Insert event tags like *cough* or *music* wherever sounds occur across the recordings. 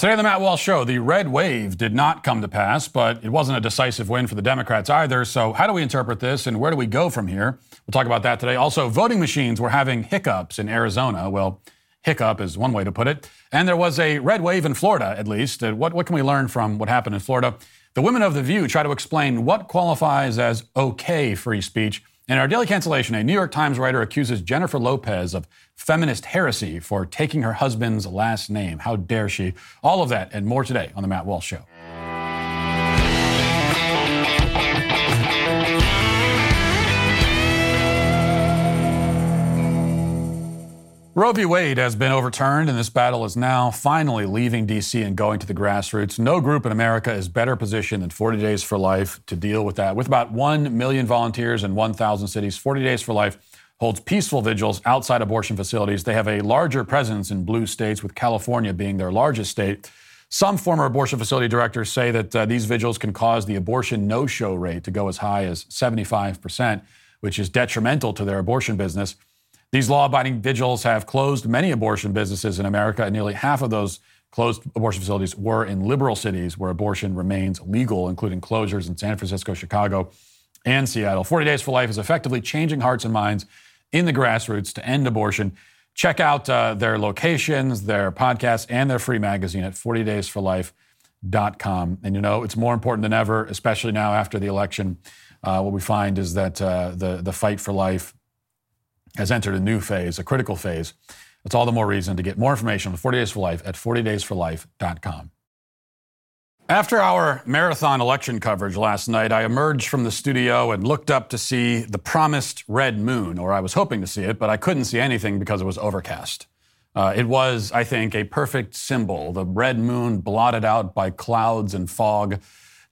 Today on the Matt Walsh Show, the red wave did not come to pass, but it wasn't a decisive win for the Democrats either. So, how do we interpret this and where do we go from here? We'll talk about that today. Also, voting machines were having hiccups in Arizona. Well, hiccup is one way to put it. And there was a red wave in Florida, at least. What, what can we learn from what happened in Florida? The women of The View try to explain what qualifies as okay free speech. In our daily cancellation, a New York Times writer accuses Jennifer Lopez of feminist heresy for taking her husband's last name. How dare she? All of that and more today on The Matt Walsh Show. Roe v. Wade has been overturned, and this battle is now finally leaving D.C. and going to the grassroots. No group in America is better positioned than 40 Days for Life to deal with that. With about 1 million volunteers in 1,000 cities, 40 Days for Life holds peaceful vigils outside abortion facilities. They have a larger presence in blue states, with California being their largest state. Some former abortion facility directors say that uh, these vigils can cause the abortion no show rate to go as high as 75%, which is detrimental to their abortion business. These law abiding vigils have closed many abortion businesses in America, and nearly half of those closed abortion facilities were in liberal cities where abortion remains legal, including closures in San Francisco, Chicago, and Seattle. 40 Days for Life is effectively changing hearts and minds in the grassroots to end abortion. Check out uh, their locations, their podcasts, and their free magazine at 40daysforlife.com. And you know, it's more important than ever, especially now after the election. Uh, what we find is that uh, the, the fight for life has entered a new phase, a critical phase. That's all the more reason to get more information on 40 Days for Life at 40daysforlife.com. After our marathon election coverage last night, I emerged from the studio and looked up to see the promised red moon, or I was hoping to see it, but I couldn't see anything because it was overcast. Uh, it was, I think, a perfect symbol, the red moon blotted out by clouds and fog,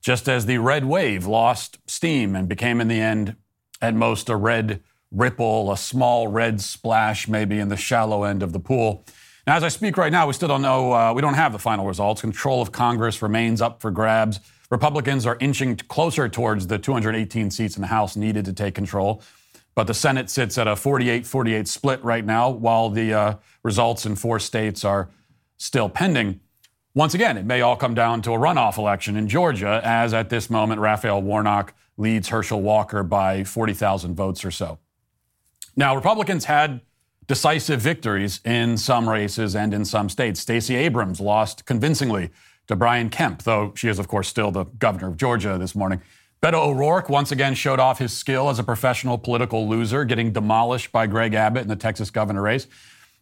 just as the red wave lost steam and became, in the end, at most a red ripple, a small red splash maybe in the shallow end of the pool. Now, as I speak right now, we still don't know, uh, we don't have the final results. Control of Congress remains up for grabs. Republicans are inching closer towards the 218 seats in the House needed to take control. But the Senate sits at a 48 48 split right now, while the uh, results in four states are still pending. Once again, it may all come down to a runoff election in Georgia, as at this moment, Raphael Warnock leads Herschel Walker by 40,000 votes or so. Now, Republicans had decisive victories in some races and in some states. Stacey Abrams lost convincingly to Brian Kemp, though she is, of course, still the governor of Georgia this morning. Beto O'Rourke once again showed off his skill as a professional political loser, getting demolished by Greg Abbott in the Texas governor race.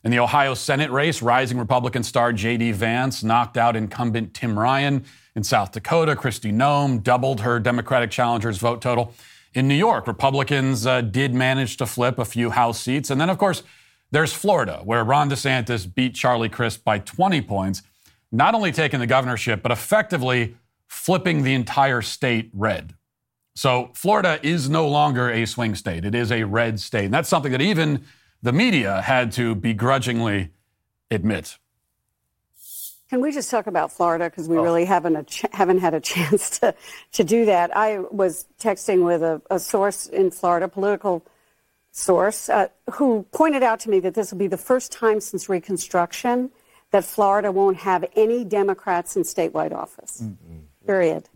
In the Ohio Senate race, rising Republican star J.D. Vance knocked out incumbent Tim Ryan. In South Dakota, Kristi Noem doubled her Democratic challenger's vote total. In New York, Republicans uh, did manage to flip a few House seats. And then, of course, there's Florida, where Ron DeSantis beat Charlie Crist by 20 points, not only taking the governorship, but effectively flipping the entire state red. So Florida is no longer a swing state, it is a red state. And that's something that even the media had to begrudgingly admit. Can we just talk about Florida because we oh. really haven't ch- haven't had a *laughs* chance to to do that? I was texting with a, a source in Florida, political source uh, who pointed out to me that this will be the first time since Reconstruction that Florida won't have any Democrats in statewide office. Mm-hmm. Period.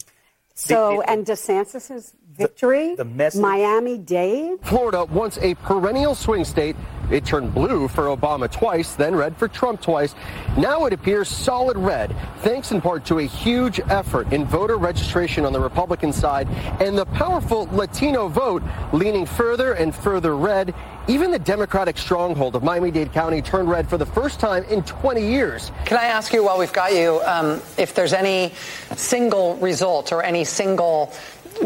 So, and DeSantis's victory, the, the Miami Dade. Florida, once a perennial swing state, it turned blue for Obama twice, then red for Trump twice. Now it appears solid red, thanks in part to a huge effort in voter registration on the Republican side and the powerful Latino vote leaning further and further red. Even the Democratic stronghold of Miami Dade County turned red for the first time in 20 years. Can I ask you, while we've got you, um, if there's any single result or any single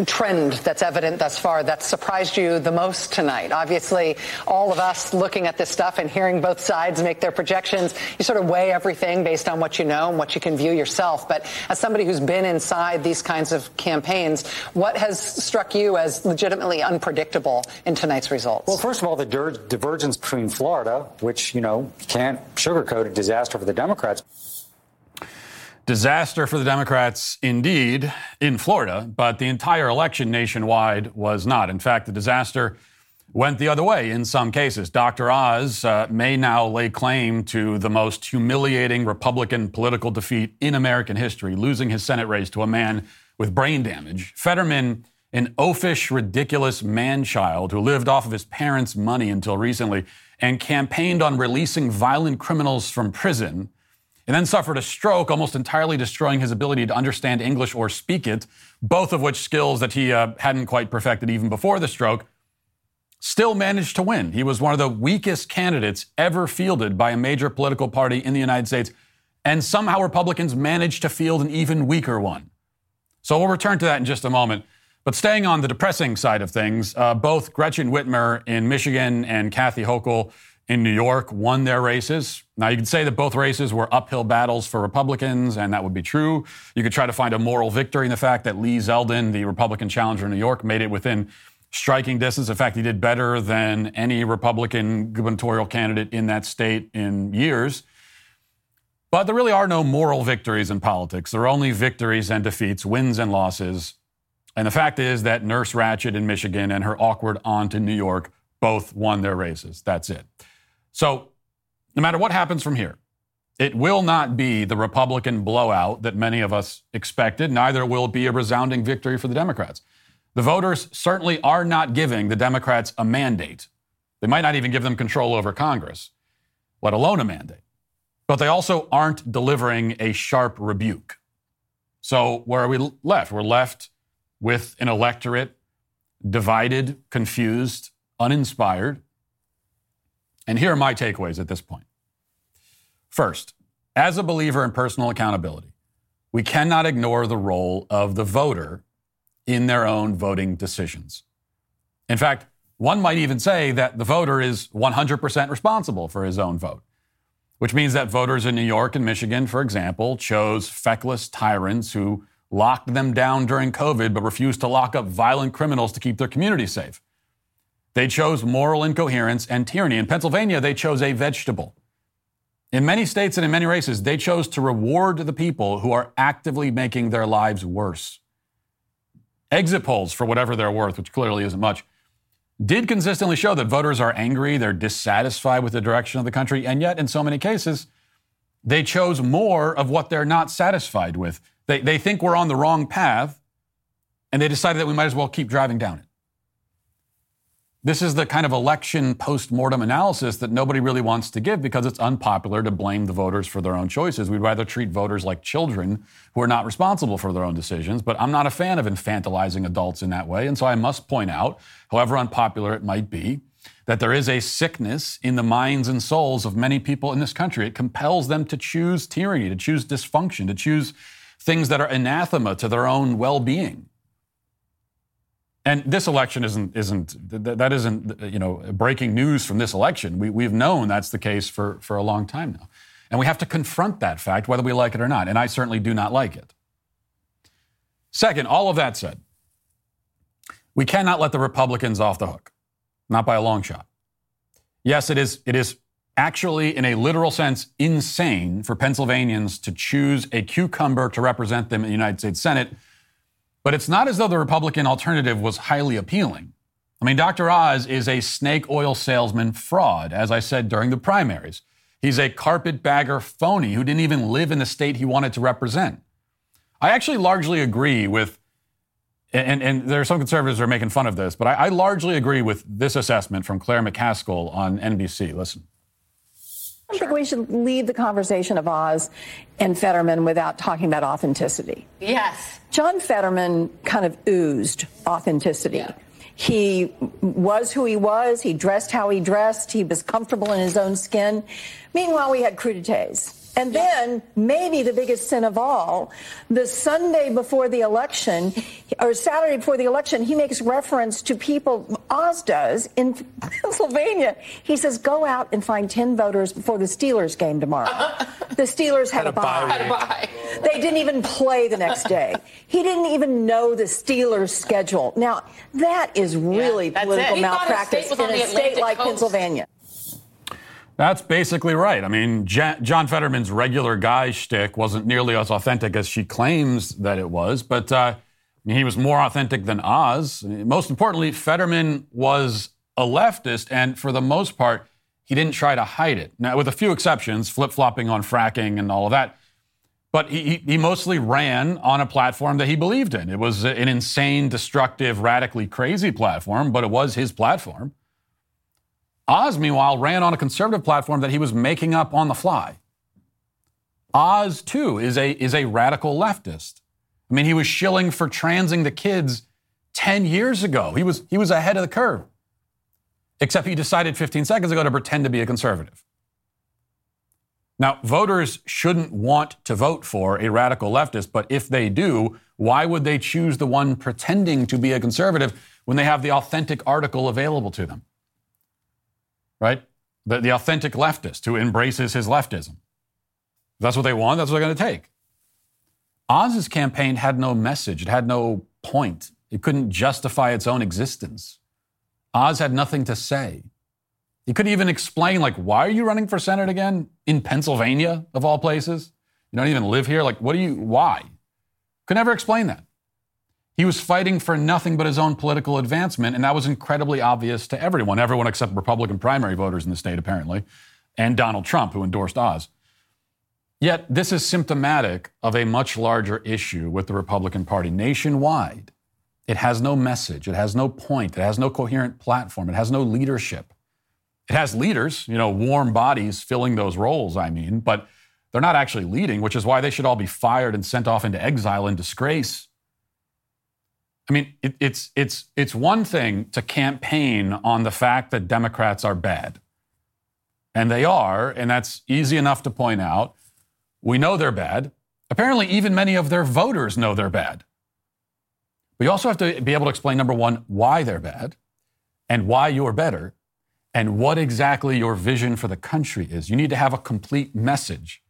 trend that's evident thus far that surprised you the most tonight? Obviously, all of us looking at this stuff and hearing both sides make their projections, you sort of weigh everything based on what you know and what you can view yourself. But as somebody who's been inside these kinds of campaigns, what has struck you as legitimately unpredictable in tonight's results? Well, first of all, the divergence between Florida, which, you know, can't sugarcoat a disaster for the Democrats. Disaster for the Democrats, indeed, in Florida, but the entire election nationwide was not. In fact, the disaster went the other way in some cases. Dr. Oz uh, may now lay claim to the most humiliating Republican political defeat in American history, losing his Senate race to a man with brain damage. Fetterman, an oafish, ridiculous man child who lived off of his parents' money until recently and campaigned on releasing violent criminals from prison, and then suffered a stroke, almost entirely destroying his ability to understand English or speak it, both of which skills that he uh, hadn't quite perfected even before the stroke still managed to win. He was one of the weakest candidates ever fielded by a major political party in the United States, and somehow Republicans managed to field an even weaker one. So we'll return to that in just a moment. But staying on the depressing side of things, uh, both Gretchen Whitmer in Michigan and Kathy Hochul in New York won their races. Now, you could say that both races were uphill battles for Republicans, and that would be true. You could try to find a moral victory in the fact that Lee Zeldin, the Republican challenger in New York, made it within striking distance. In fact, he did better than any Republican gubernatorial candidate in that state in years. But there really are no moral victories in politics. There are only victories and defeats, wins and losses. And the fact is that Nurse Ratched in Michigan and her awkward aunt in New York both won their races. That's it. So, no matter what happens from here, it will not be the Republican blowout that many of us expected. Neither will it be a resounding victory for the Democrats. The voters certainly are not giving the Democrats a mandate. They might not even give them control over Congress, let alone a mandate. But they also aren't delivering a sharp rebuke. So, where are we left? We're left with an electorate divided, confused, uninspired. And here are my takeaways at this point. First, as a believer in personal accountability, we cannot ignore the role of the voter in their own voting decisions. In fact, one might even say that the voter is 100% responsible for his own vote, which means that voters in New York and Michigan, for example, chose feckless tyrants who locked them down during COVID but refused to lock up violent criminals to keep their community safe. They chose moral incoherence and tyranny. In Pennsylvania, they chose a vegetable. In many states and in many races, they chose to reward the people who are actively making their lives worse exit polls, for whatever they're worth, which clearly isn't much, did consistently show that voters are angry, they're dissatisfied with the direction of the country, and yet, in so many cases, they chose more of what they're not satisfied with. They, they think we're on the wrong path, and they decided that we might as well keep driving down it. This is the kind of election post-mortem analysis that nobody really wants to give because it's unpopular to blame the voters for their own choices. We'd rather treat voters like children who are not responsible for their own decisions. But I'm not a fan of infantilizing adults in that way. And so I must point out, however unpopular it might be, that there is a sickness in the minds and souls of many people in this country. It compels them to choose tyranny, to choose dysfunction, to choose things that are anathema to their own well-being. And this election isn't isn't that isn't you know breaking news from this election. We we've known that's the case for for a long time now, and we have to confront that fact whether we like it or not. And I certainly do not like it. Second, all of that said, we cannot let the Republicans off the hook, not by a long shot. Yes, it is it is actually, in a literal sense, insane for Pennsylvanians to choose a cucumber to represent them in the United States Senate but it's not as though the Republican alternative was highly appealing. I mean, Dr. Oz is a snake oil salesman fraud, as I said during the primaries. He's a carpetbagger phony who didn't even live in the state he wanted to represent. I actually largely agree with, and, and there are some conservatives who are making fun of this, but I, I largely agree with this assessment from Claire McCaskill on NBC. Listen. I don't think we should leave the conversation of Oz and Fetterman without talking about authenticity. Yes. John Fetterman kind of oozed authenticity. Yeah. He was who he was. He dressed how he dressed. He was comfortable in his own skin. Meanwhile, we had crudités. And then, maybe the biggest sin of all, the Sunday before the election, or Saturday before the election, he makes reference to people, Oz does, in Pennsylvania. He says, go out and find 10 voters before the Steelers game tomorrow. *laughs* the Steelers had, had a, bye. Had a bye. They didn't even play the next day. He didn't even know the Steelers' schedule. Now, that is really yeah, political malpractice in a state like Coast. Pennsylvania. That's basically right. I mean, John Fetterman's regular guy shtick wasn't nearly as authentic as she claims that it was, but uh, he was more authentic than Oz. Most importantly, Fetterman was a leftist, and for the most part, he didn't try to hide it. Now, with a few exceptions, flip flopping on fracking and all of that. But he, he mostly ran on a platform that he believed in. It was an insane, destructive, radically crazy platform, but it was his platform. Oz, meanwhile, ran on a conservative platform that he was making up on the fly. Oz, too, is a, is a radical leftist. I mean, he was shilling for transing the kids 10 years ago. He was, he was ahead of the curve. Except he decided 15 seconds ago to pretend to be a conservative. Now, voters shouldn't want to vote for a radical leftist, but if they do, why would they choose the one pretending to be a conservative when they have the authentic article available to them? Right? The, the authentic leftist who embraces his leftism. If that's what they want, that's what they're going to take. Oz's campaign had no message, it had no point, it couldn't justify its own existence. Oz had nothing to say. He couldn't even explain, like, why are you running for Senate again in Pennsylvania, of all places? You don't even live here. Like, what do you, why? Could never explain that. He was fighting for nothing but his own political advancement, and that was incredibly obvious to everyone, everyone except Republican primary voters in the state, apparently, and Donald Trump, who endorsed Oz. Yet, this is symptomatic of a much larger issue with the Republican Party nationwide. It has no message, it has no point, it has no coherent platform, it has no leadership. It has leaders, you know, warm bodies filling those roles, I mean, but they're not actually leading, which is why they should all be fired and sent off into exile and disgrace. I mean, it, it's, it's, it's one thing to campaign on the fact that Democrats are bad. And they are, and that's easy enough to point out. We know they're bad. Apparently, even many of their voters know they're bad. But you also have to be able to explain, number one, why they're bad and why you're better and what exactly your vision for the country is. You need to have a complete message.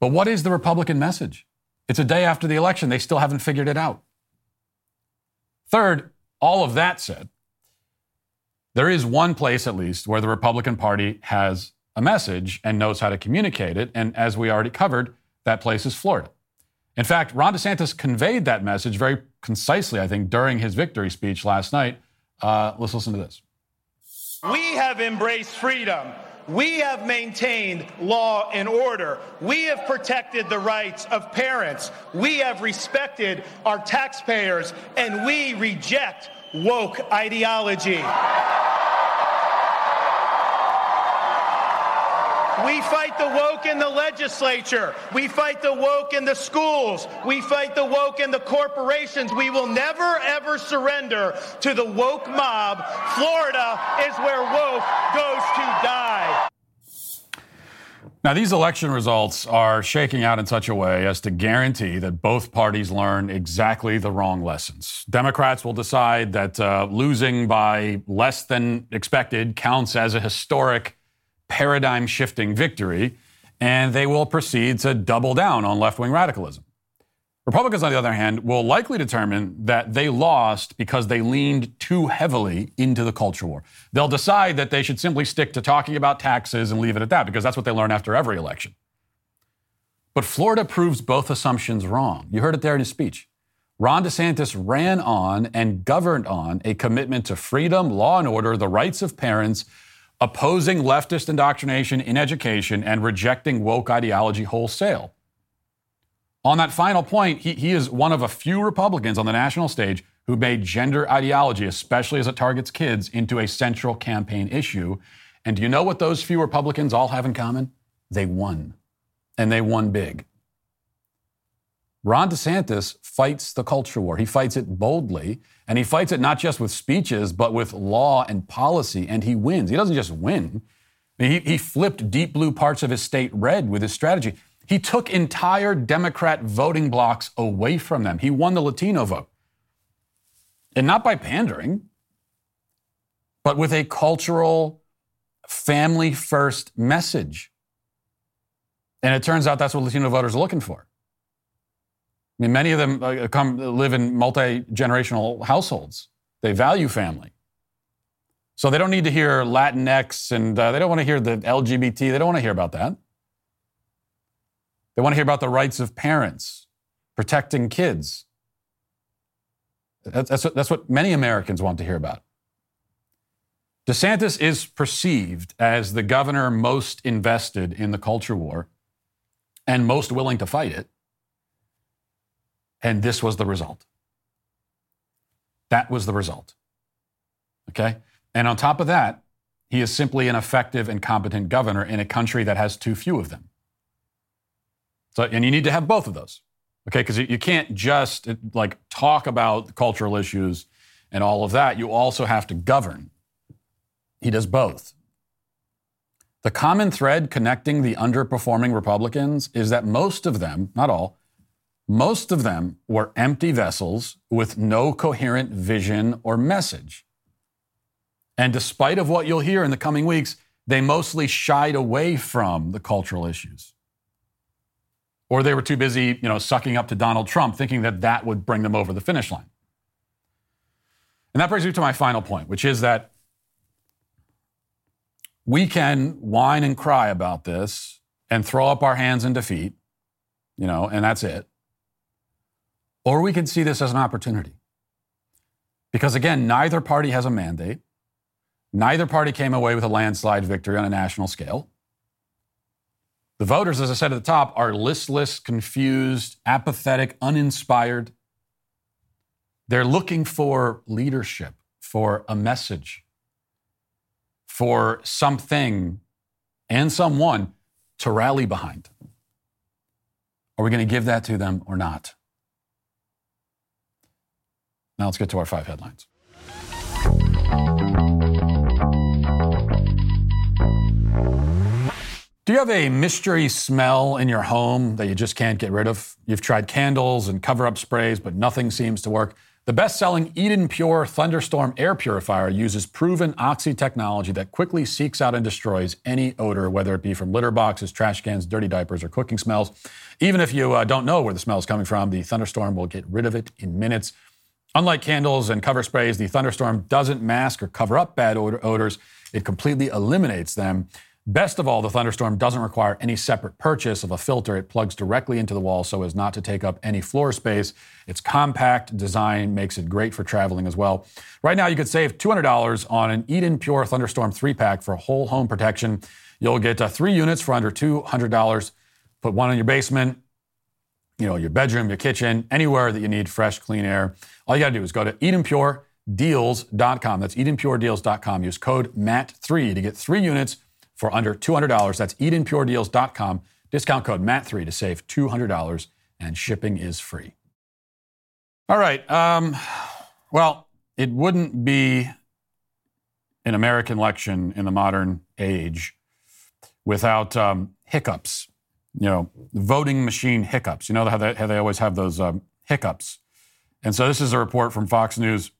But what is the Republican message? It's a day after the election. They still haven't figured it out. Third, all of that said, there is one place at least where the Republican Party has a message and knows how to communicate it. And as we already covered, that place is Florida. In fact, Ron DeSantis conveyed that message very concisely, I think, during his victory speech last night. Uh, let's listen to this. We have embraced freedom. We have maintained law and order. We have protected the rights of parents. We have respected our taxpayers, and we reject woke ideology. We fight the woke in the legislature. We fight the woke in the schools. We fight the woke in the corporations. We will never, ever surrender to the woke mob. Florida is where woke goes to die. Now, these election results are shaking out in such a way as to guarantee that both parties learn exactly the wrong lessons. Democrats will decide that uh, losing by less than expected counts as a historic paradigm shifting victory, and they will proceed to double down on left wing radicalism. Republicans, on the other hand, will likely determine that they lost because they leaned too heavily into the culture war. They'll decide that they should simply stick to talking about taxes and leave it at that because that's what they learn after every election. But Florida proves both assumptions wrong. You heard it there in his speech. Ron DeSantis ran on and governed on a commitment to freedom, law and order, the rights of parents, opposing leftist indoctrination in education and rejecting woke ideology wholesale. On that final point, he, he is one of a few Republicans on the national stage who made gender ideology, especially as it targets kids, into a central campaign issue. And do you know what those few Republicans all have in common? They won. And they won big. Ron DeSantis fights the culture war. He fights it boldly, and he fights it not just with speeches, but with law and policy, and he wins. He doesn't just win. He, he flipped deep blue parts of his state red with his strategy. He took entire Democrat voting blocks away from them. He won the Latino vote. And not by pandering, but with a cultural, family first message. And it turns out that's what Latino voters are looking for. I mean, many of them uh, come live in multi generational households. They value family. So they don't need to hear Latinx and uh, they don't want to hear the LGBT. They don't want to hear about that. They want to hear about the rights of parents, protecting kids. That's, that's, what, that's what many Americans want to hear about. DeSantis is perceived as the governor most invested in the culture war and most willing to fight it. And this was the result. That was the result. Okay? And on top of that, he is simply an effective and competent governor in a country that has too few of them. So, and you need to have both of those. Okay? Because you can't just uh, like talk about cultural issues and all of that. You also have to govern. He does both. The common thread connecting the underperforming Republicans is that most of them, not all, most of them were empty vessels with no coherent vision or message. And despite of what you'll hear in the coming weeks, they mostly shied away from the cultural issues. Or they were too busy, you know, sucking up to Donald Trump, thinking that that would bring them over the finish line. And that brings me to my final point, which is that we can whine and cry about this and throw up our hands in defeat, you know, and that's it. Or we can see this as an opportunity. Because again, neither party has a mandate. Neither party came away with a landslide victory on a national scale. The voters, as I said at the top, are listless, confused, apathetic, uninspired. They're looking for leadership, for a message, for something and someone to rally behind. Are we going to give that to them or not? Now let's get to our five headlines. Do you have a mystery smell in your home that you just can't get rid of? You've tried candles and cover up sprays, but nothing seems to work. The best selling Eden Pure Thunderstorm air purifier uses proven oxy technology that quickly seeks out and destroys any odor, whether it be from litter boxes, trash cans, dirty diapers, or cooking smells. Even if you uh, don't know where the smell is coming from, the Thunderstorm will get rid of it in minutes. Unlike candles and cover sprays, the thunderstorm doesn't mask or cover up bad odor- odors. It completely eliminates them. Best of all, the thunderstorm doesn't require any separate purchase of a filter. It plugs directly into the wall so as not to take up any floor space. Its compact design makes it great for traveling as well. Right now, you could save $200 on an Eden Pure Thunderstorm 3 pack for whole home protection. You'll get uh, three units for under $200. Put one in your basement, you know, your bedroom, your kitchen, anywhere that you need fresh, clean air. All you got to do is go to EdenPureDeals.com. That's EdenPureDeals.com. Use code MATT3 to get three units for under $200. That's EdenPureDeals.com. Discount code MATT3 to save $200, and shipping is free. All right. Um, well, it wouldn't be an American election in the modern age without um, hiccups you know, voting machine hiccups. You know how they, how they always have those um, hiccups. And so this is a report from Fox News.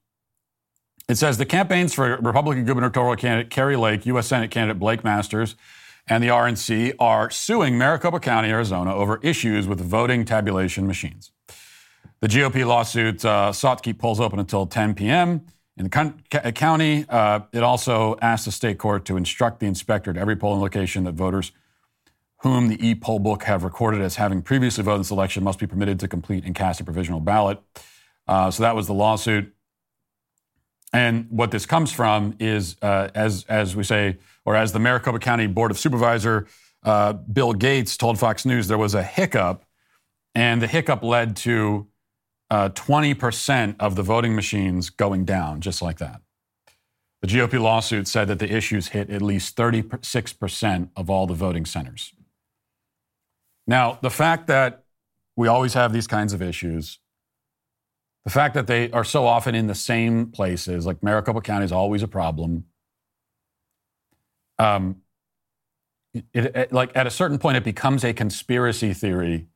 It says the campaigns for Republican gubernatorial candidate Kari Lake, U.S. Senate candidate Blake Masters, and the RNC are suing Maricopa County, Arizona, over issues with voting tabulation machines. The GOP lawsuit uh, sought to keep polls open until 10 p.m. In the con- county, uh, it also asked the state court to instruct the inspector at every polling location that voters whom the e-poll book have recorded as having previously voted in this election must be permitted to complete and cast a provisional ballot. Uh, so that was the lawsuit. And what this comes from is, uh, as as we say, or as the Maricopa County Board of Supervisor uh, Bill Gates told Fox News, there was a hiccup, and the hiccup led to uh, twenty percent of the voting machines going down, just like that. The GOP lawsuit said that the issues hit at least thirty six percent of all the voting centers. Now, the fact that we always have these kinds of issues, the fact that they are so often in the same places, like Maricopa County is always a problem. Um, it, it, like at a certain point, it becomes a conspiracy theory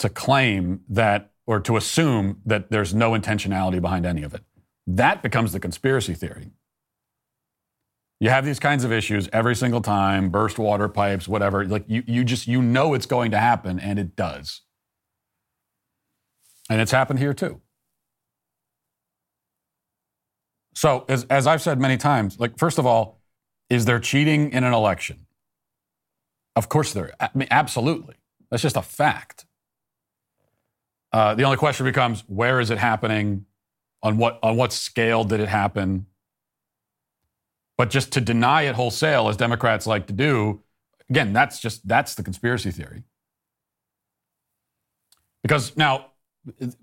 to claim that or to assume that there's no intentionality behind any of it. That becomes the conspiracy theory. You have these kinds of issues every single time, burst water pipes, whatever. Like you, you just you know it's going to happen, and it does. And it's happened here too. So, as, as I've said many times, like first of all, is there cheating in an election? Of course there. I mean, absolutely. That's just a fact. Uh, the only question becomes where is it happening? On what on what scale did it happen? But just to deny it wholesale, as Democrats like to do, again, that's just that's the conspiracy theory. Because now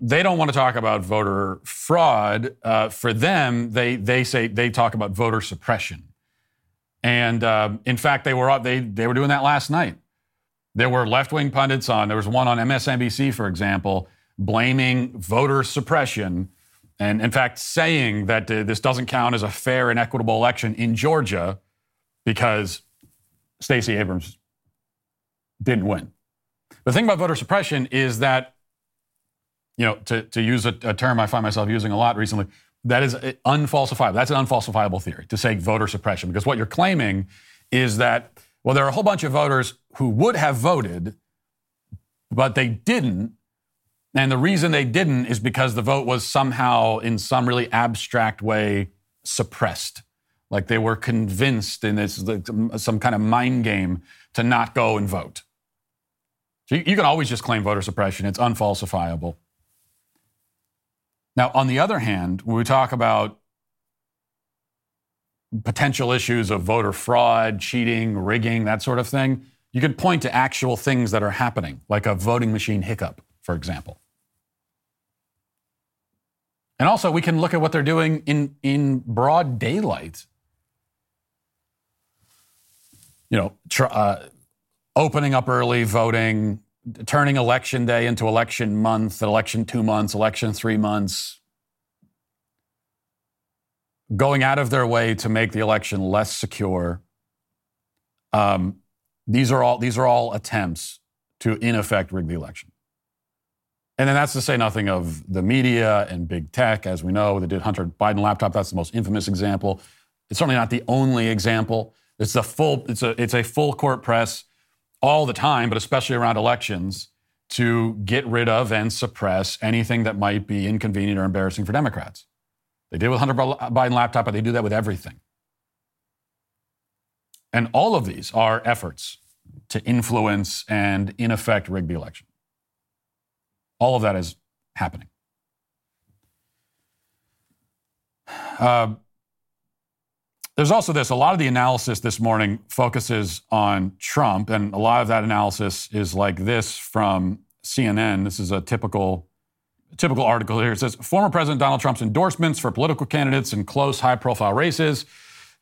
they don't want to talk about voter fraud. Uh, for them, they they say they talk about voter suppression. And uh, in fact, they were they they were doing that last night. There were left wing pundits on. There was one on MSNBC, for example, blaming voter suppression, and in fact saying that uh, this doesn't count as a fair and equitable election in Georgia because Stacey Abrams didn't win. The thing about voter suppression is that you know, to, to use a, a term I find myself using a lot recently, that is unfalsifiable. That's an unfalsifiable theory to say voter suppression, because what you're claiming is that, well, there are a whole bunch of voters who would have voted, but they didn't. And the reason they didn't is because the vote was somehow, in some really abstract way, suppressed. Like they were convinced in this some kind of mind game to not go and vote. So you, you can always just claim voter suppression, it's unfalsifiable. Now, on the other hand, when we talk about potential issues of voter fraud, cheating, rigging, that sort of thing, you can point to actual things that are happening, like a voting machine hiccup, for example. And also, we can look at what they're doing in, in broad daylight. You know, tr- uh, opening up early voting, turning election day into election month, election two months, election three months, going out of their way to make the election less secure. Um, these are all these are all attempts to in effect rig the election. And then that's to say nothing of the media and big tech, as we know, they did Hunter Biden laptop. That's the most infamous example. It's certainly not the only example. It's a full it's a it's a full court press all the time, but especially around elections, to get rid of and suppress anything that might be inconvenient or embarrassing for Democrats. They did with Hunter Biden laptop, but they do that with everything. And all of these are efforts to influence and, in effect, rig the election. All of that is happening. Uh, there's also this a lot of the analysis this morning focuses on Trump, and a lot of that analysis is like this from CNN. This is a typical typical article here. It says former President Donald Trump's endorsements for political candidates in close, high profile races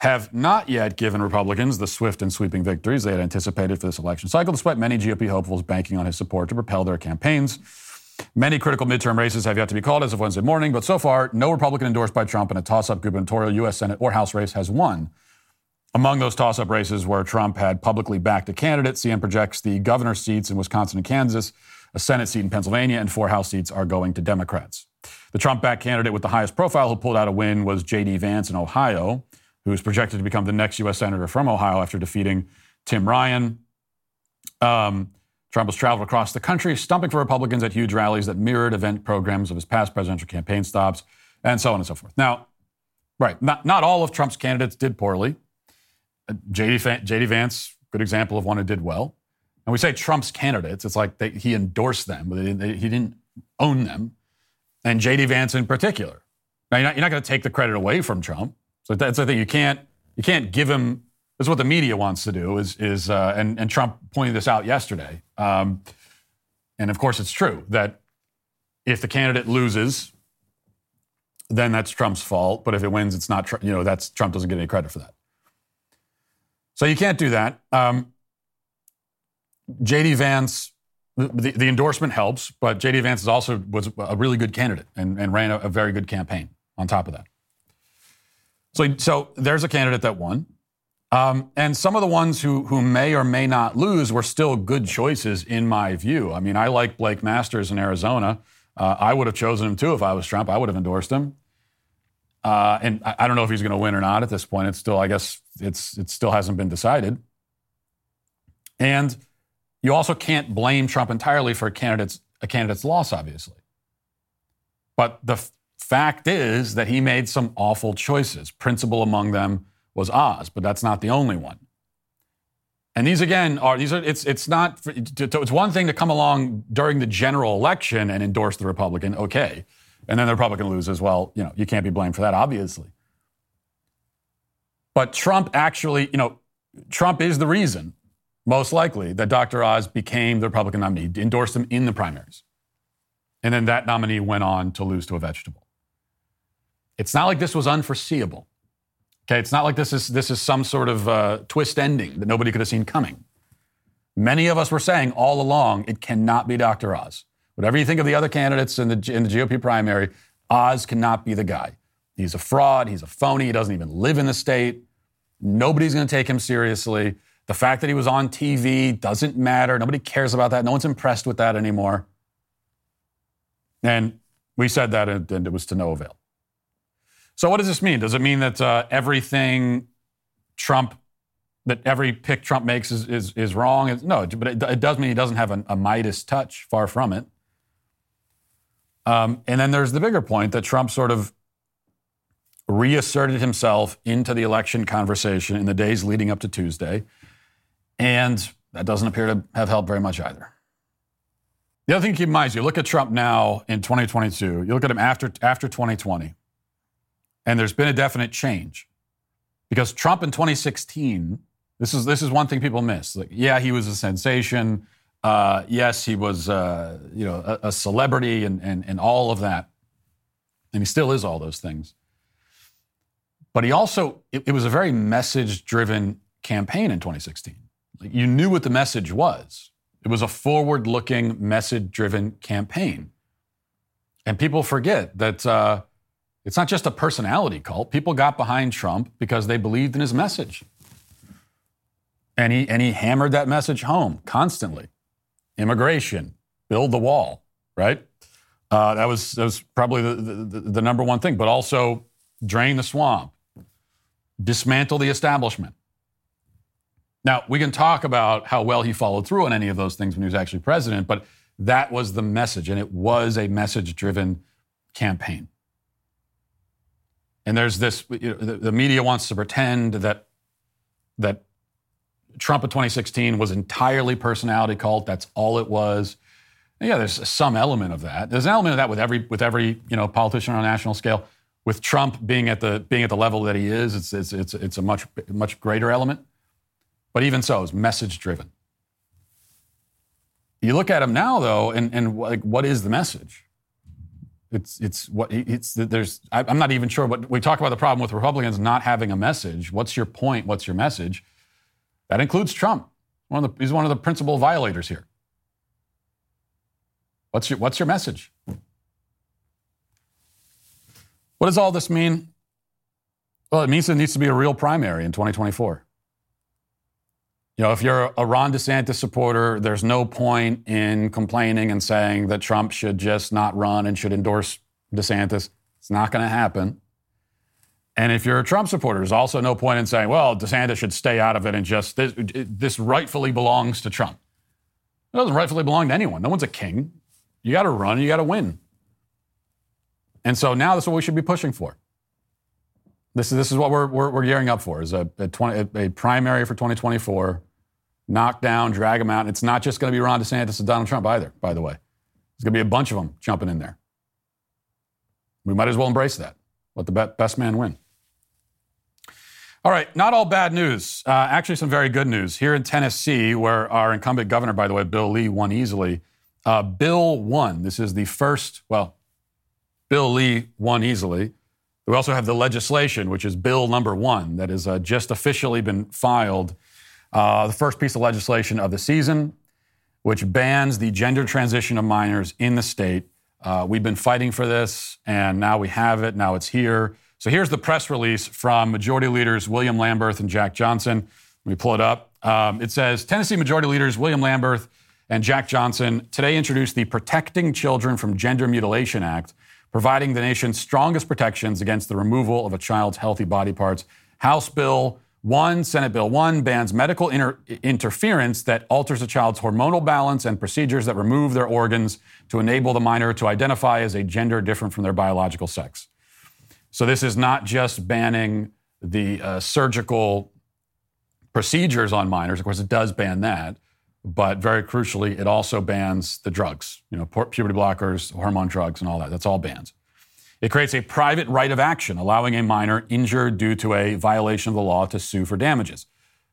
have not yet given Republicans the swift and sweeping victories they had anticipated for this election cycle, despite many GOP hopefuls banking on his support to propel their campaigns. Many critical midterm races have yet to be called as of Wednesday morning, but so far, no Republican endorsed by Trump in a toss up gubernatorial, U.S. Senate, or House race has won. Among those toss up races where Trump had publicly backed a candidate, CNN projects the governor seats in Wisconsin and Kansas, a Senate seat in Pennsylvania, and four House seats are going to Democrats. The Trump backed candidate with the highest profile who pulled out a win was J.D. Vance in Ohio, who is projected to become the next U.S. Senator from Ohio after defeating Tim Ryan. Um, Trump has traveled across the country, stumping for Republicans at huge rallies that mirrored event programs of his past presidential campaign stops, and so on and so forth. Now, right, not, not all of Trump's candidates did poorly. Uh, J.D. J.D. Vance, good example of one who did well. And we say Trump's candidates, it's like they, he endorsed them, but they, they, he didn't own them. And J.D. Vance in particular. Now, you're not, not going to take the credit away from Trump. So that's the thing. You can't, you can't give him is what the media wants to do. Is is uh, and and Trump pointed this out yesterday. Um, and of course, it's true that if the candidate loses, then that's Trump's fault. But if it wins, it's not. You know, that's Trump doesn't get any credit for that. So you can't do that. Um, J.D. Vance, the, the, endorsement helps, but J.D. Vance is also was a really good candidate and, and ran a, a very good campaign on top of that. So, so there's a candidate that won. Um, and some of the ones who, who may or may not lose were still good choices in my view. I mean, I like Blake Masters in Arizona. Uh, I would have chosen him too if I was Trump. I would have endorsed him. Uh, and I, I, don't know if he's going to win or not at this point. It's still, I guess, it's it still hasn't been decided. And you also can't blame Trump entirely for a candidate's a candidate's loss, obviously. But the f- fact is that he made some awful choices. Principal among them was Oz, but that's not the only one. And these again are these are it's it's not it's one thing to come along during the general election and endorse the Republican, okay, and then the Republican loses. Well, you know you can't be blamed for that, obviously. But Trump actually, you know, Trump is the reason, most likely, that Dr. Oz became the Republican nominee, endorsed him in the primaries. And then that nominee went on to lose to a vegetable. It's not like this was unforeseeable. Okay, it's not like this is this is some sort of uh, twist ending that nobody could have seen coming. Many of us were saying all along it cannot be Dr. Oz. Whatever you think of the other candidates in the in the GOP primary, Oz cannot be the guy. He's a fraud. He's a phony. He doesn't even live in the state. Nobody's going to take him seriously. The fact that he was on TV doesn't matter. Nobody cares about that. No one's impressed with that anymore. And we said that, and it was to no avail. So, what does this mean? Does it mean that uh, everything Trump, that every pick Trump makes is, is, is wrong? No, but it, it, does mean he doesn't have a, a Midas touch, far from it. Um, and then there's the bigger point that Trump sort of reasserted himself into the election conversation in the days leading up to Tuesday. And that doesn't appear to have helped very much either. The other thing to keep in mind is you look at Trump now in 2022, you look at him after, after 2020, and there's been a definite change. Because Trump in 2016, this is this is one thing people miss. Like, yeah, he was a sensation. Uh, yes, he was uh, you know a, a celebrity and, and and all of that, and he still is all those things. But he also it, it was a very message driven campaign in 2016. Like, you knew what the message was. It was a forward looking, message driven campaign, and people forget that. Uh, it's not just a personality cult. People got behind Trump because they believed in his message. And he, and he hammered that message home constantly. Immigration, build the wall, right? Uh, that, was, that was probably the, the, the number one thing, but also drain the swamp, dismantle the establishment. Now, we can talk about how well he followed through on any of those things when he was actually president, but that was the message, and it was a message driven campaign. And there's this, you know, the, the, media wants to pretend that, that Trump of 2016 was entirely personality cult. That's all it was. Yeah, there's some element of that. There's an element of that with every, with every, you know, politician on a national scale. With Trump being at the, being at the level that he is, it's, it's, it's, it's a much, much greater element. But even so, it's message driven. You look at him now, though, and, and like, what is the message? It's it's what it's there's I'm not even sure what we talk about the problem with Republicans not having a message. What's your point? What's your message? That includes Trump. One of the, he's one of the principal violators here. What's your what's your message? What does all this mean? Well, it means there needs to be a real primary in 2024. You know, if you're a Ron DeSantis supporter, there's no point in complaining and saying that Trump should just not run and should endorse DeSantis. It's not going to happen. And if you're a Trump supporter, there's also no point in saying, well, DeSantis should stay out of it and just, this, this rightfully belongs to Trump. It doesn't rightfully belong to anyone. No one's a king. You got to run, you got to win. And so now this is what we should be pushing for. This is, this is what we're, we're, we're gearing up for, is a, a, 20, a primary for 2024 knock down, drag them out. And it's not just going to be Ron DeSantis and Donald Trump either, by the way. There's going to be a bunch of them jumping in there. We might as well embrace that. Let the best man win. All right, not all bad news. Uh, actually, some very good news. Here in Tennessee, where our incumbent governor, by the way, Bill Lee, won easily. Uh, Bill won. This is the first, well, Bill Lee won easily. We also have the legislation, which is Bill number one, that has uh, just officially been filed uh, the first piece of legislation of the season, which bans the gender transition of minors in the state. Uh, we've been fighting for this, and now we have it. Now it's here. So here's the press release from Majority Leaders William Lamberth and Jack Johnson. Let me pull it up. Um, it says Tennessee Majority Leaders William Lamberth and Jack Johnson today introduced the Protecting Children from Gender Mutilation Act, providing the nation's strongest protections against the removal of a child's healthy body parts. House Bill one, Senate Bill 1 bans medical inter- interference that alters a child's hormonal balance and procedures that remove their organs to enable the minor to identify as a gender different from their biological sex. So, this is not just banning the uh, surgical procedures on minors. Of course, it does ban that. But very crucially, it also bans the drugs, you know, puberty blockers, hormone drugs, and all that. That's all bans. It creates a private right of action, allowing a minor injured due to a violation of the law to sue for damages.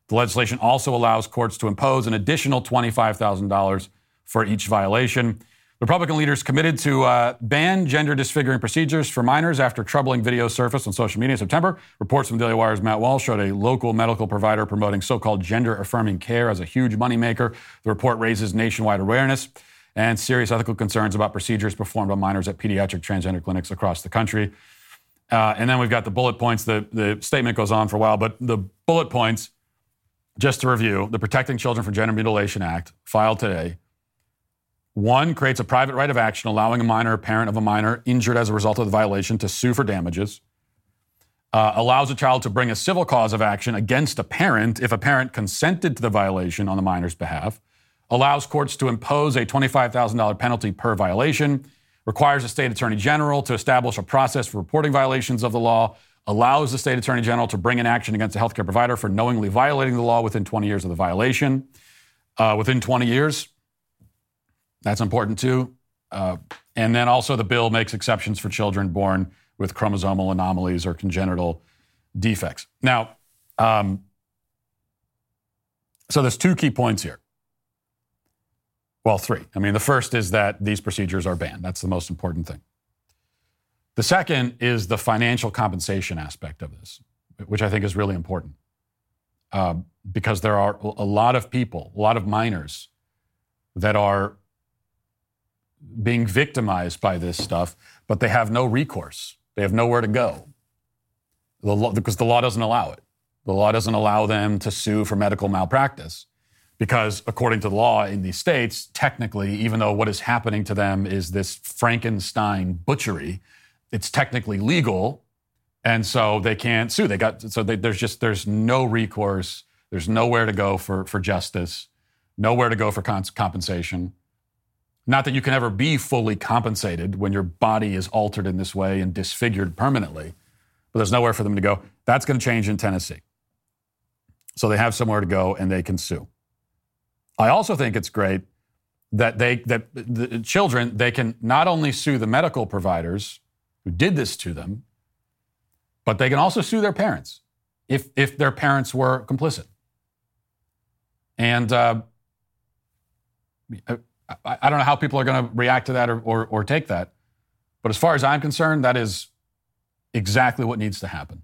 The legislation also allows courts to impose an additional $25,000 for each violation. Republican leaders committed to uh, ban gender disfiguring procedures for minors after troubling videos surfaced on social media in September. Reports from Daily Wire's Matt Walsh showed a local medical provider promoting so called gender affirming care as a huge moneymaker. The report raises nationwide awareness and serious ethical concerns about procedures performed on minors at pediatric transgender clinics across the country. Uh, and then we've got the bullet points. The, the statement goes on for a while, but the bullet points, just to review the Protecting Children from Gender Mutilation Act, filed today, one creates a private right of action allowing a minor or parent of a minor injured as a result of the violation to sue for damages. Uh, allows a child to bring a civil cause of action against a parent if a parent consented to the violation on the minor's behalf. Allows courts to impose a $25,000 penalty per violation. Requires the state attorney general to establish a process for reporting violations of the law. Allows the state attorney general to bring an action against a healthcare provider for knowingly violating the law within 20 years of the violation. Uh, within 20 years, that's important too. Uh, and then also the bill makes exceptions for children born with chromosomal anomalies or congenital defects. Now, um, so there's two key points here. Well, three. I mean, the first is that these procedures are banned. That's the most important thing. The second is the financial compensation aspect of this, which I think is really important. Uh, because there are a lot of people, a lot of minors that are being victimized by this stuff, but they have no recourse. They have nowhere to go the law, because the law doesn't allow it. The law doesn't allow them to sue for medical malpractice because, according to the law in these states, technically, even though what is happening to them is this Frankenstein butchery, it's technically legal, and so they can't sue. They got so they, there's just there's no recourse. There's nowhere to go for for justice, nowhere to go for cons- compensation. Not that you can ever be fully compensated when your body is altered in this way and disfigured permanently, but there's nowhere for them to go. That's going to change in Tennessee. So they have somewhere to go and they can sue. I also think it's great that they that the children they can not only sue the medical providers who did this to them, but they can also sue their parents if if their parents were complicit. And uh, I, I don't know how people are going to react to that or, or, or take that. But as far as I'm concerned, that is exactly what needs to happen.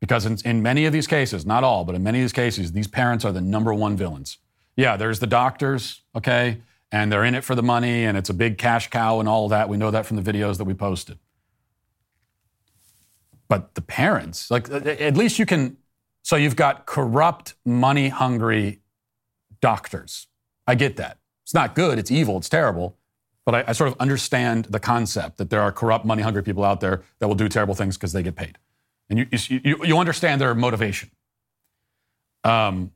Because in, in, many of these cases, not all, but in many of these cases, these parents are the number one villains. Yeah, there's the doctors, okay, and they're in it for the money, and it's a big cash cow and all that. We know that from the videos that we posted. But the parents, like, at least you can. So you've got corrupt, money hungry doctors I get that. It's not good, it's evil, it's terrible. But I, I sort of understand the concept that there are corrupt, money hungry people out there that will do terrible things because they get paid. And you, you, you understand their motivation. Um,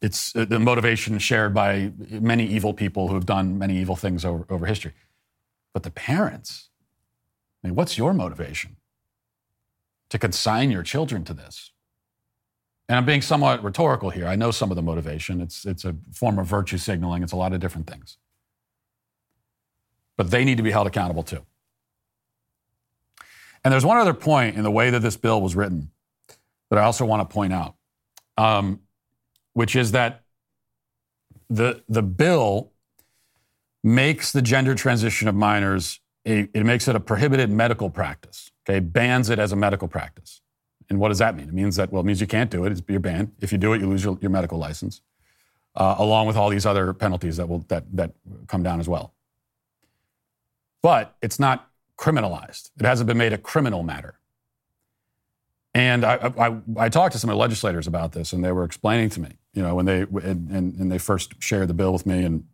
it's uh, the motivation shared by many evil people who have done many evil things over, over history. But the parents, I mean, what's your motivation to consign your children to this? And I'm being somewhat rhetorical here. I know some of the motivation. It's, it's a form of virtue signaling, it's a lot of different things. But they need to be held accountable too. And there's one other point in the way that this bill was written that I also want to point out, um, which is that the, the bill makes the gender transition of minors, a, it makes it a prohibited medical practice, okay, bans it as a medical practice. And what does that mean? It means that, well, it means you can't do it. It's, you're banned. If you do it, you lose your, your medical license, uh, along with all these other penalties that, will, that, that come down as well. But it's not criminalized. It hasn't been made a criminal matter. And I, I, I, talked to some of the legislators about this, and they were explaining to me, you know, when they and, and, they first shared the bill with me, and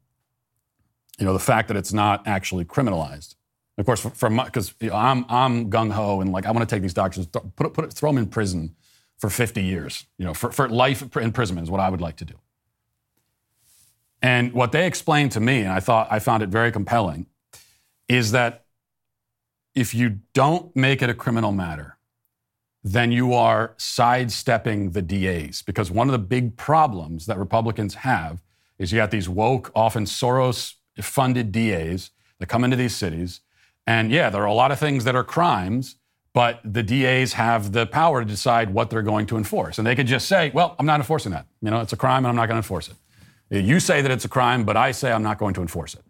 you know, the fact that it's not actually criminalized. Of course, from because you know, I'm I'm gung ho and like I want to take these doctors, put put throw them in prison for 50 years. You know, for, for life imprisonment is what I would like to do. And what they explained to me, and I thought I found it very compelling, is that if you don't make it a criminal matter, then you are sidestepping the DAs. Because one of the big problems that Republicans have is you got these woke, often Soros funded DAs that come into these cities And yeah, there are a lot of things that are crimes, but the DAs have the power to decide what they're going to enforce. And they could just say, well, I'm not enforcing that. You know, it's a crime and I'm not going to enforce it. You say that it's a crime, but I say I'm not going to enforce it.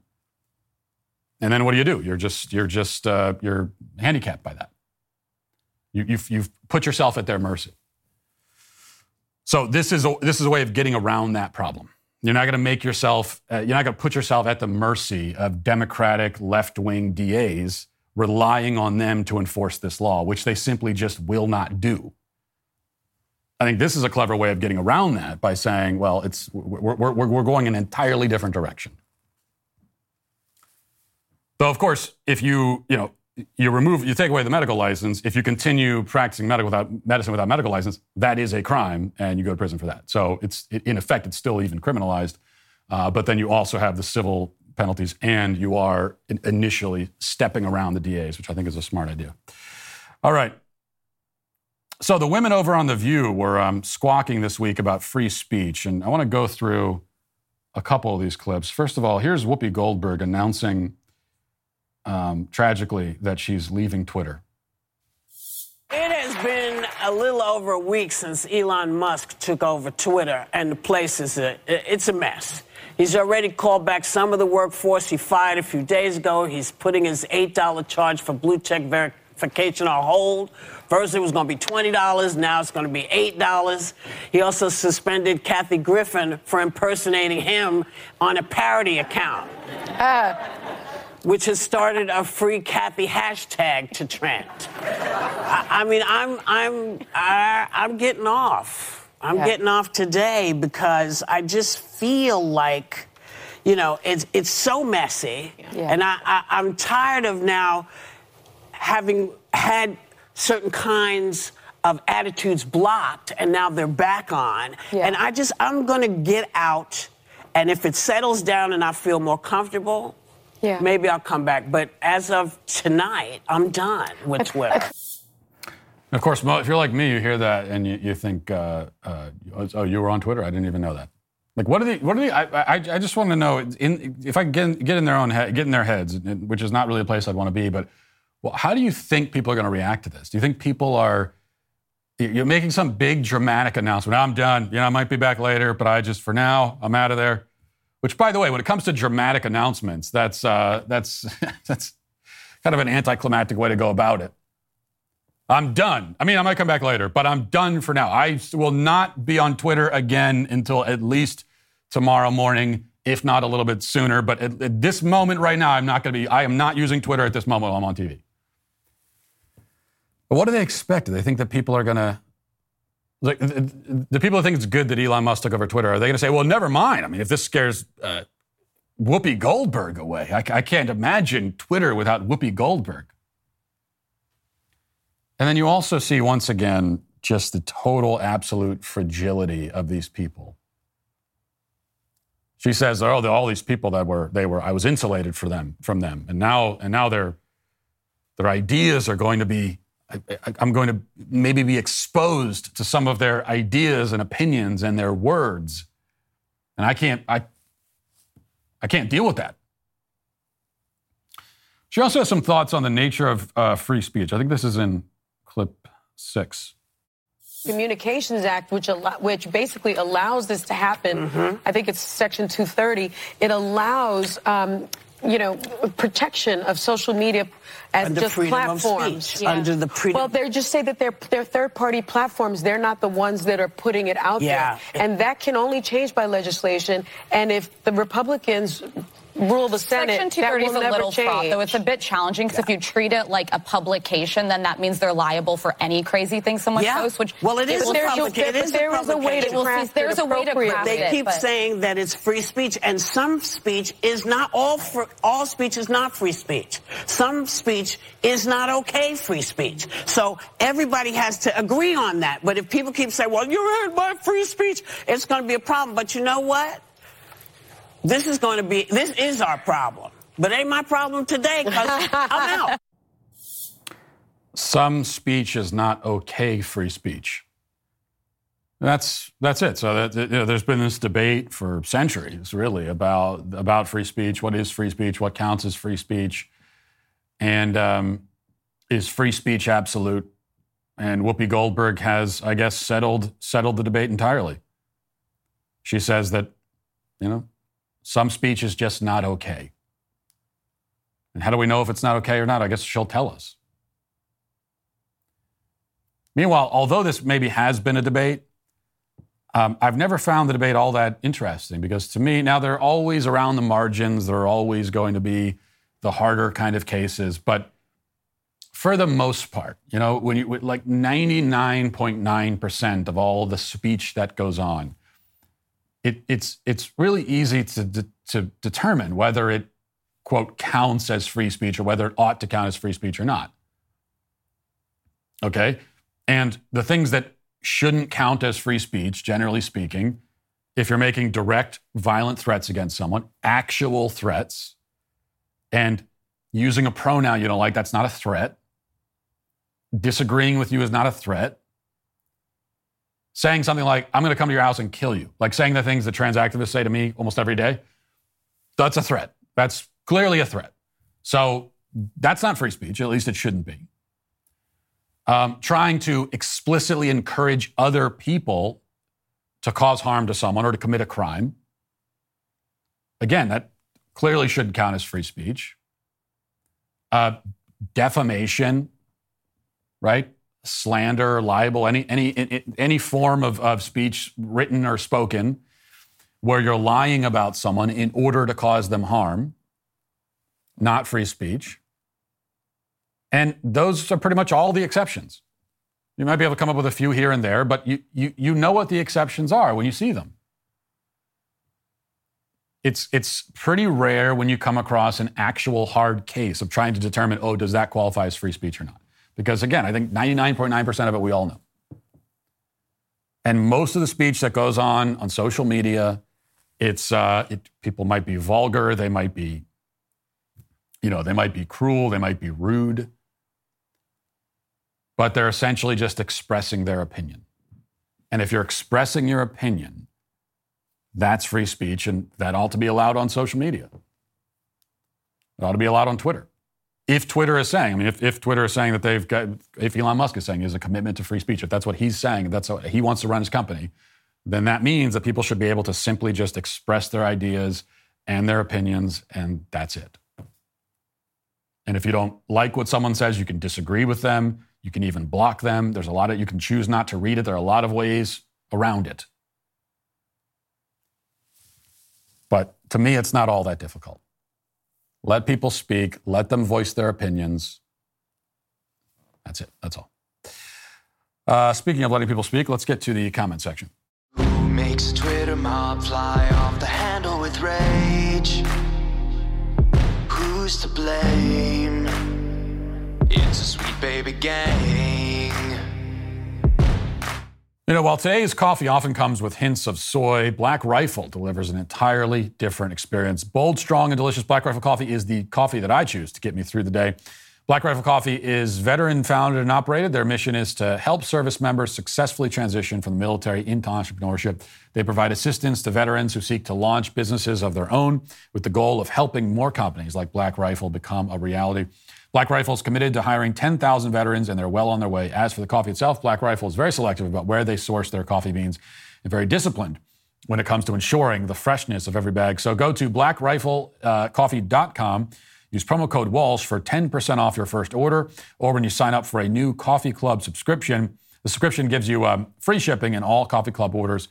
And then what do you do? You're just, you're just, uh, you're handicapped by that. You, you've, you've put yourself at their mercy. So this is a, this is a way of getting around that problem. You're not going to make yourself, uh, you're not going to put yourself at the mercy of Democratic left wing DAs relying on them to enforce this law, which they simply just will not do. I think this is a clever way of getting around that by saying, well, it's, we're, we're, we're going in an entirely different direction. Though, of course, if you, you know, you remove, you take away the medical license. If you continue practicing medical without medicine without medical license, that is a crime, and you go to prison for that. So it's in effect, it's still even criminalized. Uh, but then you also have the civil penalties, and you are initially stepping around the DAs, which I think is a smart idea. All right. So the women over on the View were um, squawking this week about free speech, and I want to go through a couple of these clips. First of all, here's Whoopi Goldberg announcing um, tragically that she's leaving Twitter. It has been a little over a week since Elon Musk took over Twitter, and the place is a, it's a mess. He's already called back some of the workforce he fired a few days ago. He's putting his $8 charge for blue check verification on hold. First, it was going to be $20. Now it's going to be $8. He also suspended Kathy Griffin for impersonating him on a parody account. Uh, which has started a free Kathy hashtag to trend. I, I mean, I'm I'm I, I'm getting off. I'm yeah. getting off today because I just feel like, you know, it's it's so messy, yeah. and I, I I'm tired of now having had certain kinds of attitudes blocked and now they're back on. Yeah. And I just, I'm going to get out. And if it settles down and I feel more comfortable, yeah. Maybe I'll come back. But as of tonight, I'm done with Twitter. Of course, if you're like me, you hear that and you, you think, uh, uh, oh, you were on Twitter? I didn't even know that. Like, what are the, What are the, I, I, I just want to know in, if I can get, get in their own head, get in their heads, which is not really a place I'd want to be. But well, how do you think people are going to react to this? Do you think people are? You're making some big dramatic announcement. I'm done. You know, I might be back later, but I just for now, I'm out of there. Which, by the way, when it comes to dramatic announcements, that's uh, that's *laughs* that's kind of an anticlimactic way to go about it. I'm done. I mean, I might come back later, but I'm done for now. I will not be on Twitter again until at least tomorrow morning, if not a little bit sooner. But at, at this moment right now, I'm not going to be. I am not using Twitter at this moment while I'm on TV. But what do they expect? Do they think that people are going to like the people who think it's good that Elon Musk took over Twitter, are they going to say, well, never mind? I mean, if this scares uh, Whoopi Goldberg away, I, I can't imagine Twitter without Whoopi Goldberg. And then you also see once again just the total absolute fragility of these people. She says, "Oh, all these people that were they were I was insulated for them from them, and now and now their their ideas are going to be I, am going to maybe be exposed to some of their ideas and opinions and their words. And I can't, I, I can't deal with that. She also has some thoughts on the nature of uh, free speech. I think this is in clip six. Communications Act, which which basically allows this to happen. Mm-hmm. I think it's Section 230. It allows um, you know, protection of social media as under just platforms. Yeah. Under the freedom. Well, they just say that they're they're third party platforms. They're not the ones that are putting it out yeah. there, and that can only change by legislation. And if the Republicans rule the Senate. Section 230 is a little change. fraught, though it's a bit challenging because yeah. if you treat it like a publication, then that means they're liable for any crazy thing someone yeah. posts. Which well, it is a publication. It there is a way to craft There's a way to craft They keep saying that it's free speech, and some speech is not all. For, all speech is not free speech. Some speech is not okay free speech. So everybody has to agree on that. But if people keep saying, "Well, you're heard my free speech," it's going to be a problem. But you know what? This is going to be, this is our problem. But ain't my problem today because I'm *laughs* out. Some speech is not okay free speech. That's that's it. So that, you know, there's been this debate for centuries, really, about about free speech. What is free speech? What counts as free speech? And um, is free speech absolute? And Whoopi Goldberg has, I guess, settled settled the debate entirely. She says that, you know, some speech is just not okay. And how do we know if it's not okay or not? I guess she'll tell us. Meanwhile, although this maybe has been a debate, um, I've never found the debate all that interesting because to me, now they're always around the margins. There are always going to be the harder kind of cases. But for the most part, you know, when you like 99.9% of all the speech that goes on, it, it's, it's really easy to, to determine whether it, quote, counts as free speech or whether it ought to count as free speech or not. Okay? And the things that shouldn't count as free speech, generally speaking, if you're making direct violent threats against someone, actual threats, and using a pronoun you don't like, that's not a threat. Disagreeing with you is not a threat. Saying something like, I'm going to come to your house and kill you, like saying the things that trans activists say to me almost every day, that's a threat. That's clearly a threat. So that's not free speech, at least it shouldn't be um, trying to explicitly encourage other people to cause harm to someone or to commit a crime. Again, that clearly shouldn't count as free speech. Uh, defamation, right? Slander, libel, any any any form of, of speech, written or spoken, where you're lying about someone in order to cause them harm, not free speech. And those are pretty much all the exceptions. You might be able to come up with a few here and there, but you, you, you know what the exceptions are when you see them. It's, it's pretty rare when you come across an actual hard case of trying to determine, oh, does that qualify as free speech or not? Because again, I think 99.9% of it we all know. And most of the speech that goes on on social media, it's uh, it, people might be vulgar, they might be, you know, they might be cruel, they might be rude but they're essentially just expressing their opinion. And if you're expressing your opinion, that's free speech, and that ought to be allowed on social media. It ought to be allowed on Twitter. If Twitter is saying, I mean, if, if Twitter is saying that they've got, if Elon Musk is saying is a commitment to free speech, if that's what he's saying, that's what he wants to run his company, then that means that people should be able to simply just express their ideas and their opinions, and that's it. And if you don't like what someone says, you can disagree with them. You can even block them. There's a lot of, you can choose not to read it. There are a lot of ways around it. But to me, it's not all that difficult. Let people speak, let them voice their opinions. That's it. That's all. Uh, speaking of letting people speak, let's get to the comment section. Who makes Twitter mob fly off the handle with rage? Who's to blame? It's a sweet baby. You know, while today's coffee often comes with hints of soy, Black Rifle delivers an entirely different experience. Bold, strong, and delicious Black Rifle coffee is the coffee that I choose to get me through the day. Black Rifle Coffee is veteran founded and operated. Their mission is to help service members successfully transition from the military into entrepreneurship. They provide assistance to veterans who seek to launch businesses of their own with the goal of helping more companies like Black Rifle become a reality. Black Rifle is committed to hiring 10,000 veterans, and they're well on their way. As for the coffee itself, Black Rifle is very selective about where they source their coffee beans and very disciplined when it comes to ensuring the freshness of every bag. So go to blackriflecoffee.com. Uh, use promo code Walsh for 10% off your first order, or when you sign up for a new Coffee Club subscription. The subscription gives you um, free shipping in all Coffee Club orders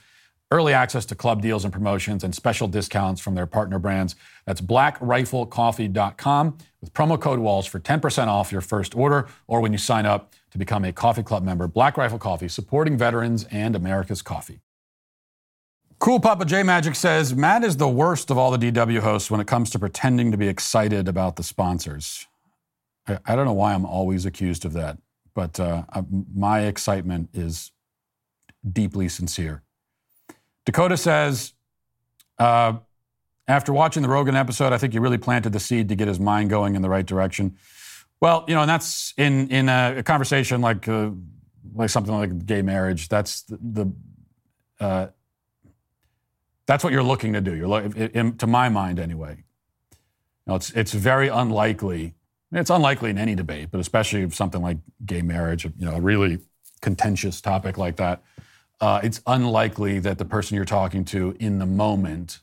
early access to club deals and promotions, and special discounts from their partner brands. That's blackriflecoffee.com with promo code WALSH for 10% off your first order or when you sign up to become a Coffee Club member. Black Rifle Coffee, supporting veterans and America's coffee. Cool Papa J Magic says Matt is the worst of all the DW hosts when it comes to pretending to be excited about the sponsors. I, I don't know why I'm always accused of that, but uh, my excitement is deeply sincere. Dakota says, uh, after watching the Rogan episode, I think you really planted the seed to get his mind going in the right direction. Well, you know, and that's in in a, a conversation like uh, like something like gay marriage. That's the, the uh, that's what you're looking to do. You're lo- to my mind anyway. You know, it's it's very unlikely. It's unlikely in any debate, but especially something like gay marriage, you know, a really contentious topic like that, uh, it's unlikely that the person you're talking to in the moment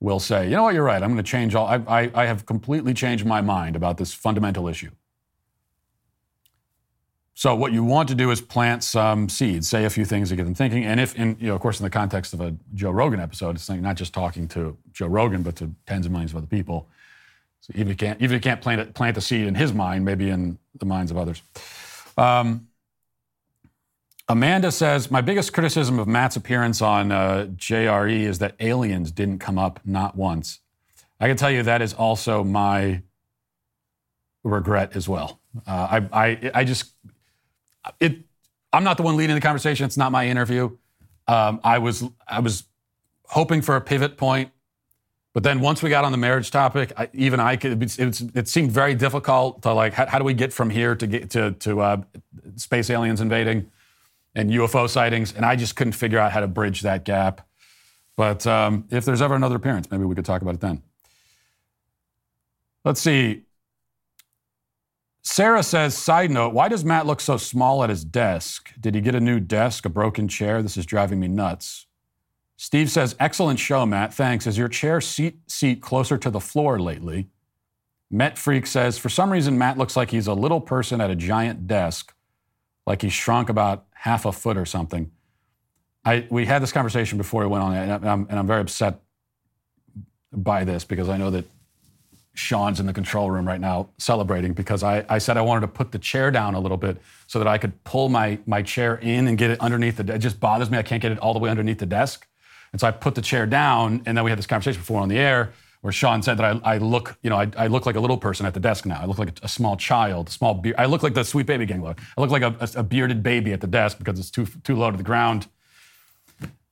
will say, you know what, you're right. I'm going to change all. I, I, I have completely changed my mind about this fundamental issue. So what you want to do is plant some seeds, say a few things to get them thinking. And if, in, you know, of course, in the context of a Joe Rogan episode, it's not just talking to Joe Rogan, but to tens of millions of other people. So even if you can't, even if you can't plant, plant a seed in his mind, maybe in the minds of others. Um, Amanda says, My biggest criticism of Matt's appearance on uh, JRE is that aliens didn't come up not once. I can tell you that is also my regret as well. Uh, I, I, I just, it, I'm not the one leading the conversation. It's not my interview. Um, I was, I was hoping for a pivot point, but then once we got on the marriage topic, I, even I could, it, it, it, seemed very difficult to like, how, how, do we get from here to get to, to uh, space aliens invading? And UFO sightings, and I just couldn't figure out how to bridge that gap. But um, if there's ever another appearance, maybe we could talk about it then. Let's see. Sarah says, side note, why does Matt look so small at his desk? Did he get a new desk, a broken chair? This is driving me nuts. Steve says, excellent show, Matt. Thanks. Is your chair seat, seat closer to the floor lately? Met Freak says, for some reason, Matt looks like he's a little person at a giant desk, like he's shrunk about half a foot or something. I, we had this conversation before we went on, and I'm, and I'm very upset by this because I know that Sean's in the control room right now celebrating because I, I said I wanted to put the chair down a little bit so that I could pull my, my chair in and get it underneath the It just bothers me. I can't get it all the way underneath the desk. And so I put the chair down, and then we had this conversation before on the air where Sean said that I, I look, you know, I, I, look like a little person at the desk now. I look like a, small child, small. I look like the sweet baby gang look. I look like a, a, bearded baby at the desk because it's too too low to the ground.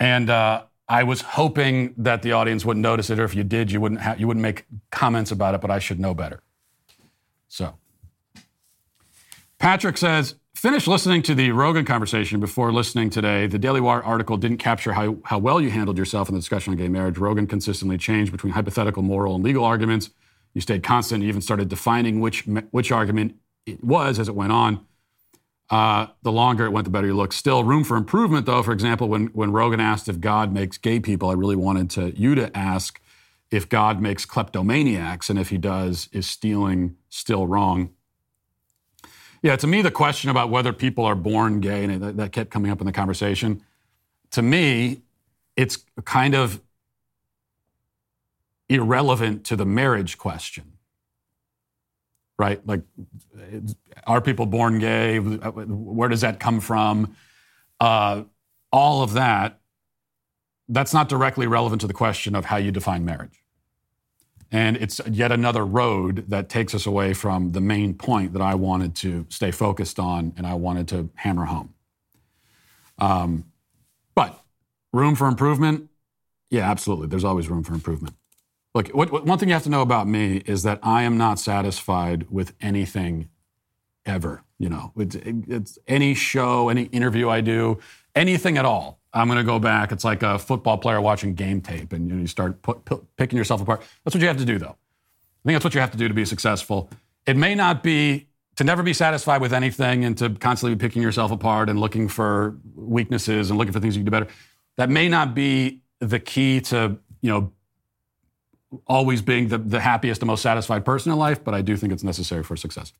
And uh, I was hoping that the audience wouldn't notice it, or if you did, you wouldn't ha- you wouldn't make comments about it. But I should know better. So, Patrick says Finish listening to the Rogan conversation before listening today. The Daily Wire article didn't capture how, how well you handled yourself in the discussion on gay marriage. Rogan consistently changed between hypothetical, moral, and legal arguments. You stayed constant. You even started defining which, which argument it was as it went on. Uh, the longer it went, the better you looked. Still, room for improvement, though. For example, when, when Rogan asked if God makes gay people, I really wanted to, you to ask if God makes kleptomaniacs, and if he does, is stealing still wrong? Yeah, to me, the question about whether people are born gay, and that, that kept coming up in the conversation, to me, it's kind of irrelevant to the marriage question. Right? Like, are people born gay? Where does that come from? Uh, all of that, that's not directly relevant to the question of how you define marriage. And it's yet another road that takes us away from the main point that I wanted to stay focused on and I wanted to hammer home. Um, but room for improvement? Yeah, absolutely. There's always room for improvement. Look, what, what, one thing you have to know about me is that I am not satisfied with anything ever. You know, it's, it's any show, any interview I do, anything at all. I'm going to go back. It's like a football player watching game tape, and you, know, you start put, put, picking yourself apart. That's what you have to do, though. I think that's what you have to do to be successful. It may not be to never be satisfied with anything and to constantly be picking yourself apart and looking for weaknesses and looking for things you can do better. That may not be the key to you know always being the, the happiest and most satisfied person in life, but I do think it's necessary for success.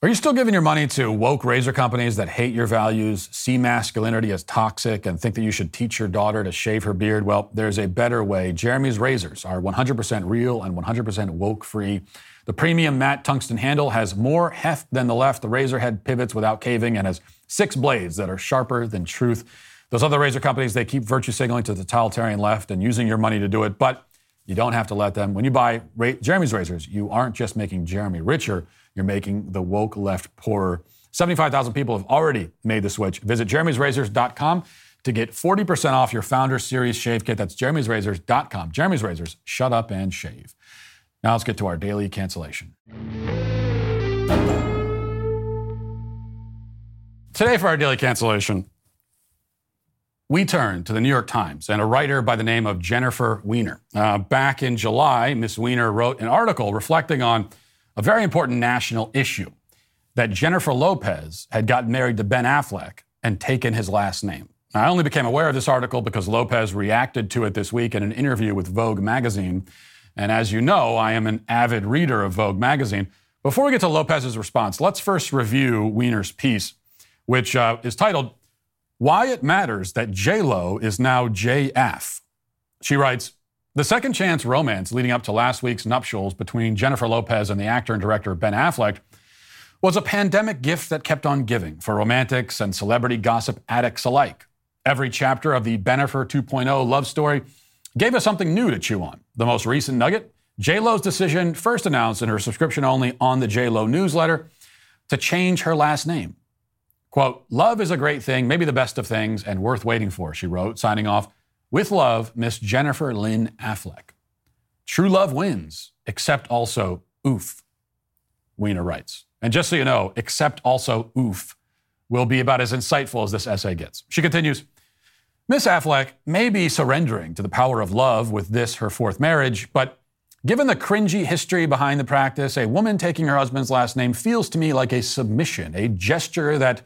Are you still giving your money to woke razor companies that hate your values, see masculinity as toxic, and think that you should teach your daughter to shave her beard? Well, there's a better way. Jeremy's razors are 100% real and 100% woke free. The premium matte tungsten handle has more heft than the left. The razor head pivots without caving and has six blades that are sharper than truth. Those other razor companies, they keep virtue signaling to the totalitarian left and using your money to do it, but you don't have to let them. When you buy Ra- Jeremy's razors, you aren't just making Jeremy richer you're making the woke left poorer. 75,000 people have already made the switch. Visit jeremy'srazors.com to get 40% off your Founder Series shave kit. That's jeremy'srazors.com. Jeremy's Razors, shut up and shave. Now let's get to our daily cancellation. Today, for our daily cancellation, we turn to the New York Times and a writer by the name of Jennifer Weiner. Uh, back in July, Miss Weiner wrote an article reflecting on a very important national issue that Jennifer Lopez had gotten married to Ben Affleck and taken his last name. I only became aware of this article because Lopez reacted to it this week in an interview with Vogue magazine. And as you know, I am an avid reader of Vogue magazine. Before we get to Lopez's response, let's first review Weiner's piece, which uh, is titled "Why It Matters That J Lo Is Now JF." She writes, "The second chance romance leading up to last week's nuptials between Jennifer Lopez and the actor and director Ben Affleck." Was a pandemic gift that kept on giving for romantics and celebrity gossip addicts alike. Every chapter of the Bennifer 2.0 love story gave us something new to chew on. The most recent nugget J-Lo's decision, first announced in her subscription only on the J-Lo newsletter, to change her last name. Quote, love is a great thing, maybe the best of things, and worth waiting for, she wrote, signing off, with love, Miss Jennifer Lynn Affleck. True love wins, except also oof, Weiner writes. And just so you know, except also oof will be about as insightful as this essay gets. She continues, Miss Affleck may be surrendering to the power of love with this, her fourth marriage, but given the cringy history behind the practice, a woman taking her husband's last name feels to me like a submission, a gesture that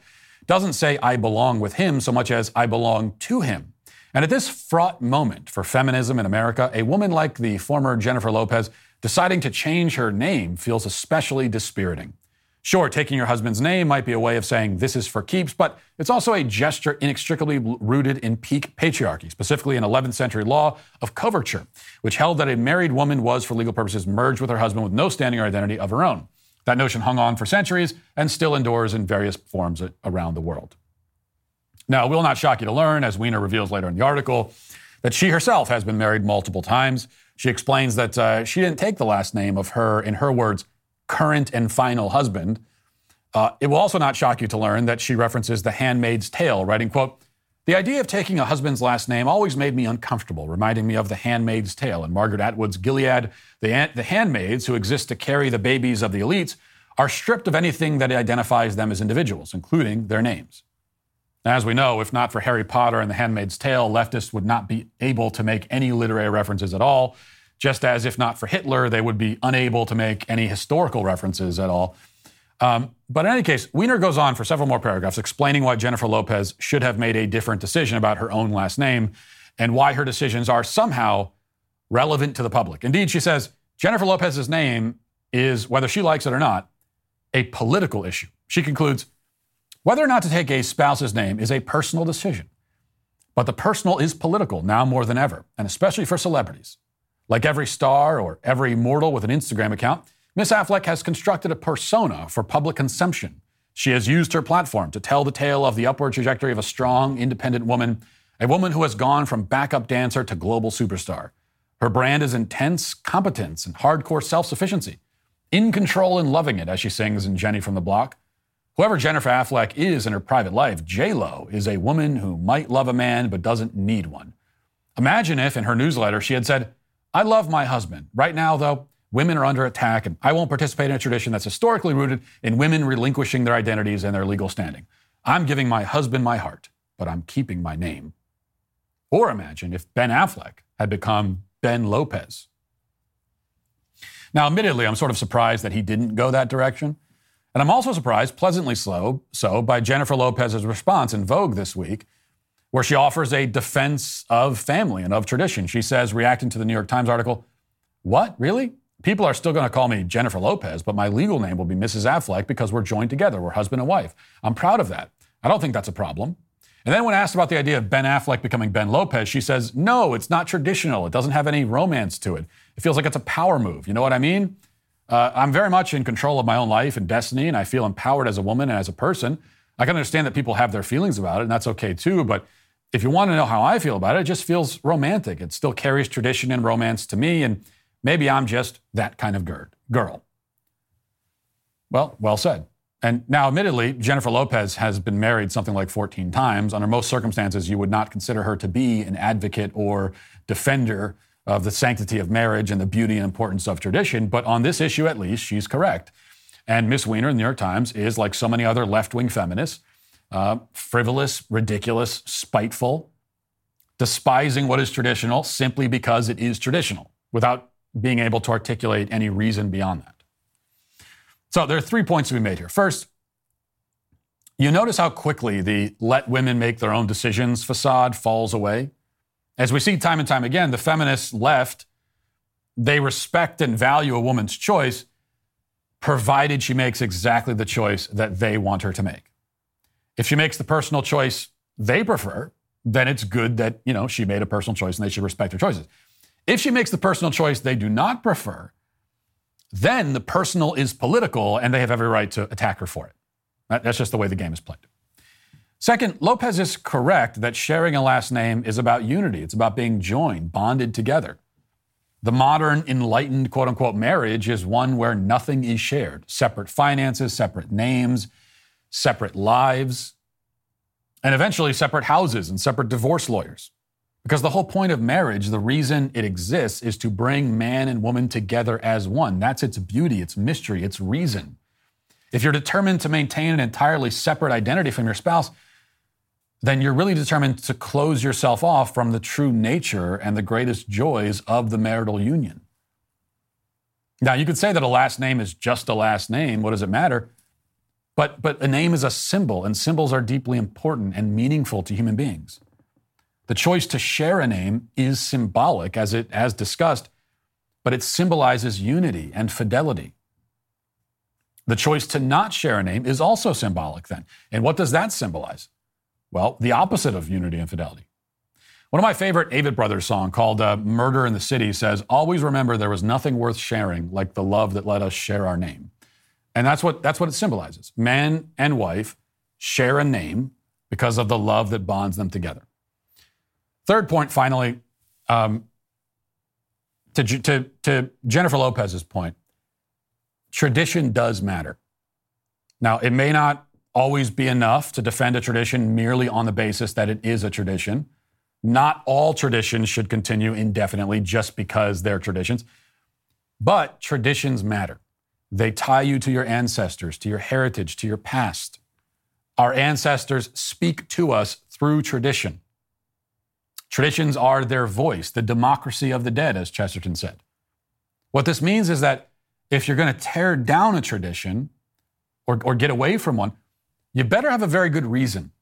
doesn't say I belong with him so much as I belong to him. And at this fraught moment for feminism in America, a woman like the former Jennifer Lopez deciding to change her name feels especially dispiriting. Sure, taking your husband's name might be a way of saying this is for keeps, but it's also a gesture inextricably rooted in peak patriarchy, specifically an 11th century law of coverture, which held that a married woman was, for legal purposes, merged with her husband with no standing or identity of her own. That notion hung on for centuries and still endures in various forms around the world. Now, it will not shock you to learn, as Weiner reveals later in the article, that she herself has been married multiple times. She explains that uh, she didn't take the last name of her, in her words, current and final husband. Uh, it will also not shock you to learn that she references The Handmaid's Tale, writing, quote, the idea of taking a husband's last name always made me uncomfortable, reminding me of The Handmaid's Tale and Margaret Atwood's Gilead. The, the handmaids who exist to carry the babies of the elites are stripped of anything that identifies them as individuals, including their names. As we know, if not for Harry Potter and The Handmaid's Tale, leftists would not be able to make any literary references at all, just as if not for Hitler, they would be unable to make any historical references at all. Um, but in any case, Weiner goes on for several more paragraphs explaining why Jennifer Lopez should have made a different decision about her own last name and why her decisions are somehow relevant to the public. Indeed, she says Jennifer Lopez's name is, whether she likes it or not, a political issue. She concludes whether or not to take a spouse's name is a personal decision. But the personal is political now more than ever, and especially for celebrities. Like every star or every mortal with an Instagram account, Miss Affleck has constructed a persona for public consumption. She has used her platform to tell the tale of the upward trajectory of a strong, independent woman, a woman who has gone from backup dancer to global superstar. Her brand is intense competence and hardcore self sufficiency, in control and loving it, as she sings in Jenny from the Block. Whoever Jennifer Affleck is in her private life, J-Lo is a woman who might love a man but doesn't need one. Imagine if in her newsletter she had said, I love my husband. Right now, though, women are under attack, and I won't participate in a tradition that's historically rooted in women relinquishing their identities and their legal standing. I'm giving my husband my heart, but I'm keeping my name. Or imagine if Ben Affleck had become Ben Lopez. Now, admittedly, I'm sort of surprised that he didn't go that direction. And I'm also surprised, pleasantly slow, so, by Jennifer Lopez's response in Vogue this week where she offers a defense of family and of tradition. She says, reacting to the New York Times article, What, really? People are still going to call me Jennifer Lopez, but my legal name will be Mrs. Affleck because we're joined together. We're husband and wife. I'm proud of that. I don't think that's a problem. And then when asked about the idea of Ben Affleck becoming Ben Lopez, she says, No, it's not traditional. It doesn't have any romance to it. It feels like it's a power move. You know what I mean? Uh, I'm very much in control of my own life and destiny, and I feel empowered as a woman and as a person. I can understand that people have their feelings about it, and that's okay too, but if you want to know how I feel about it, it just feels romantic. It still carries tradition and romance to me, and maybe I'm just that kind of girl. Well, well said. And now, admittedly, Jennifer Lopez has been married something like 14 times. Under most circumstances, you would not consider her to be an advocate or defender of the sanctity of marriage and the beauty and importance of tradition. But on this issue, at least, she's correct. And Miss Weiner in the New York Times is, like so many other left wing feminists, uh, frivolous, ridiculous, spiteful, despising what is traditional simply because it is traditional without being able to articulate any reason beyond that. So there are three points to be made here. First, you notice how quickly the let women make their own decisions facade falls away. As we see time and time again, the feminist left, they respect and value a woman's choice, provided she makes exactly the choice that they want her to make. If she makes the personal choice they prefer, then it's good that, you know, she made a personal choice and they should respect her choices. If she makes the personal choice they do not prefer, then the personal is political and they have every right to attack her for it. That's just the way the game is played. Second, Lopez is correct that sharing a last name is about unity. It's about being joined, bonded together. The modern, enlightened, quote unquote, marriage is one where nothing is shared separate finances, separate names, separate lives, and eventually separate houses and separate divorce lawyers. Because the whole point of marriage, the reason it exists, is to bring man and woman together as one. That's its beauty, its mystery, its reason. If you're determined to maintain an entirely separate identity from your spouse, then you're really determined to close yourself off from the true nature and the greatest joys of the marital union. Now, you could say that a last name is just a last name. What does it matter? But, but a name is a symbol, and symbols are deeply important and meaningful to human beings. The choice to share a name is symbolic, as it as discussed, but it symbolizes unity and fidelity. The choice to not share a name is also symbolic, then. And what does that symbolize? Well, the opposite of unity and fidelity. One of my favorite Avett Brothers song called uh, Murder in the City says, Always remember there was nothing worth sharing like the love that let us share our name. And that's what, that's what it symbolizes. Man and wife share a name because of the love that bonds them together. Third point, finally, um, to, to, to Jennifer Lopez's point, tradition does matter. Now, it may not always be enough to defend a tradition merely on the basis that it is a tradition. Not all traditions should continue indefinitely just because they're traditions. But traditions matter. They tie you to your ancestors, to your heritage, to your past. Our ancestors speak to us through tradition. Traditions are their voice, the democracy of the dead, as Chesterton said. What this means is that if you're going to tear down a tradition or, or get away from one, you better have a very good reason.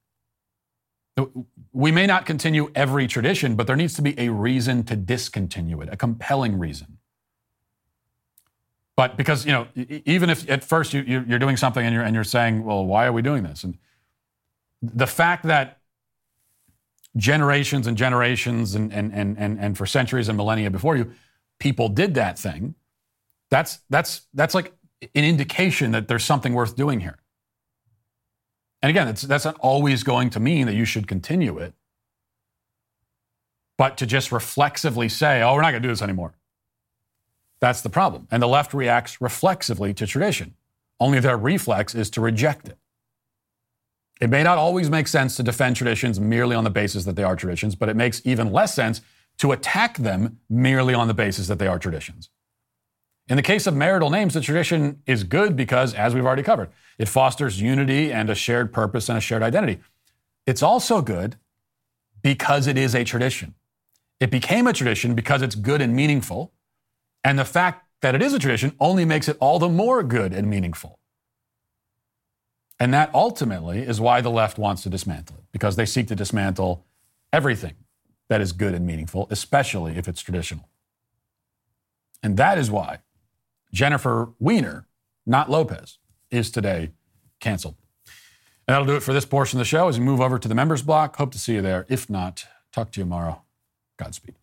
We may not continue every tradition, but there needs to be a reason to discontinue it, a compelling reason. But because, you know, even if at first you, are doing something and you're, and you're saying, well, why are we doing this? And the fact that generations and generations and, and, and, and, and for centuries and millennia before you, people did that thing, that's, that's, that's like an indication that there's something worth doing here. And again, that's not always going to mean that you should continue it. But to just reflexively say, oh, we're not going to do this anymore. That's the problem. And the left reacts reflexively to tradition. Only their reflex is to reject it. It may not always make sense to defend traditions merely on the basis that they are traditions, but it makes even less sense to attack them merely on the basis that they are traditions. In the case of marital names, the tradition is good because, as we've already covered, it fosters unity and a shared purpose and a shared identity. It's also good because it is a tradition. It became a tradition because it's good and meaningful. And the fact that it is a tradition only makes it all the more good and meaningful. And that ultimately is why the left wants to dismantle it, because they seek to dismantle everything that is good and meaningful, especially if it's traditional. And that is why Jennifer Weiner, not Lopez, is today canceled. And that'll do it for this portion of the show as we move over to the members block. Hope to see you there. If not, talk to you tomorrow. Godspeed.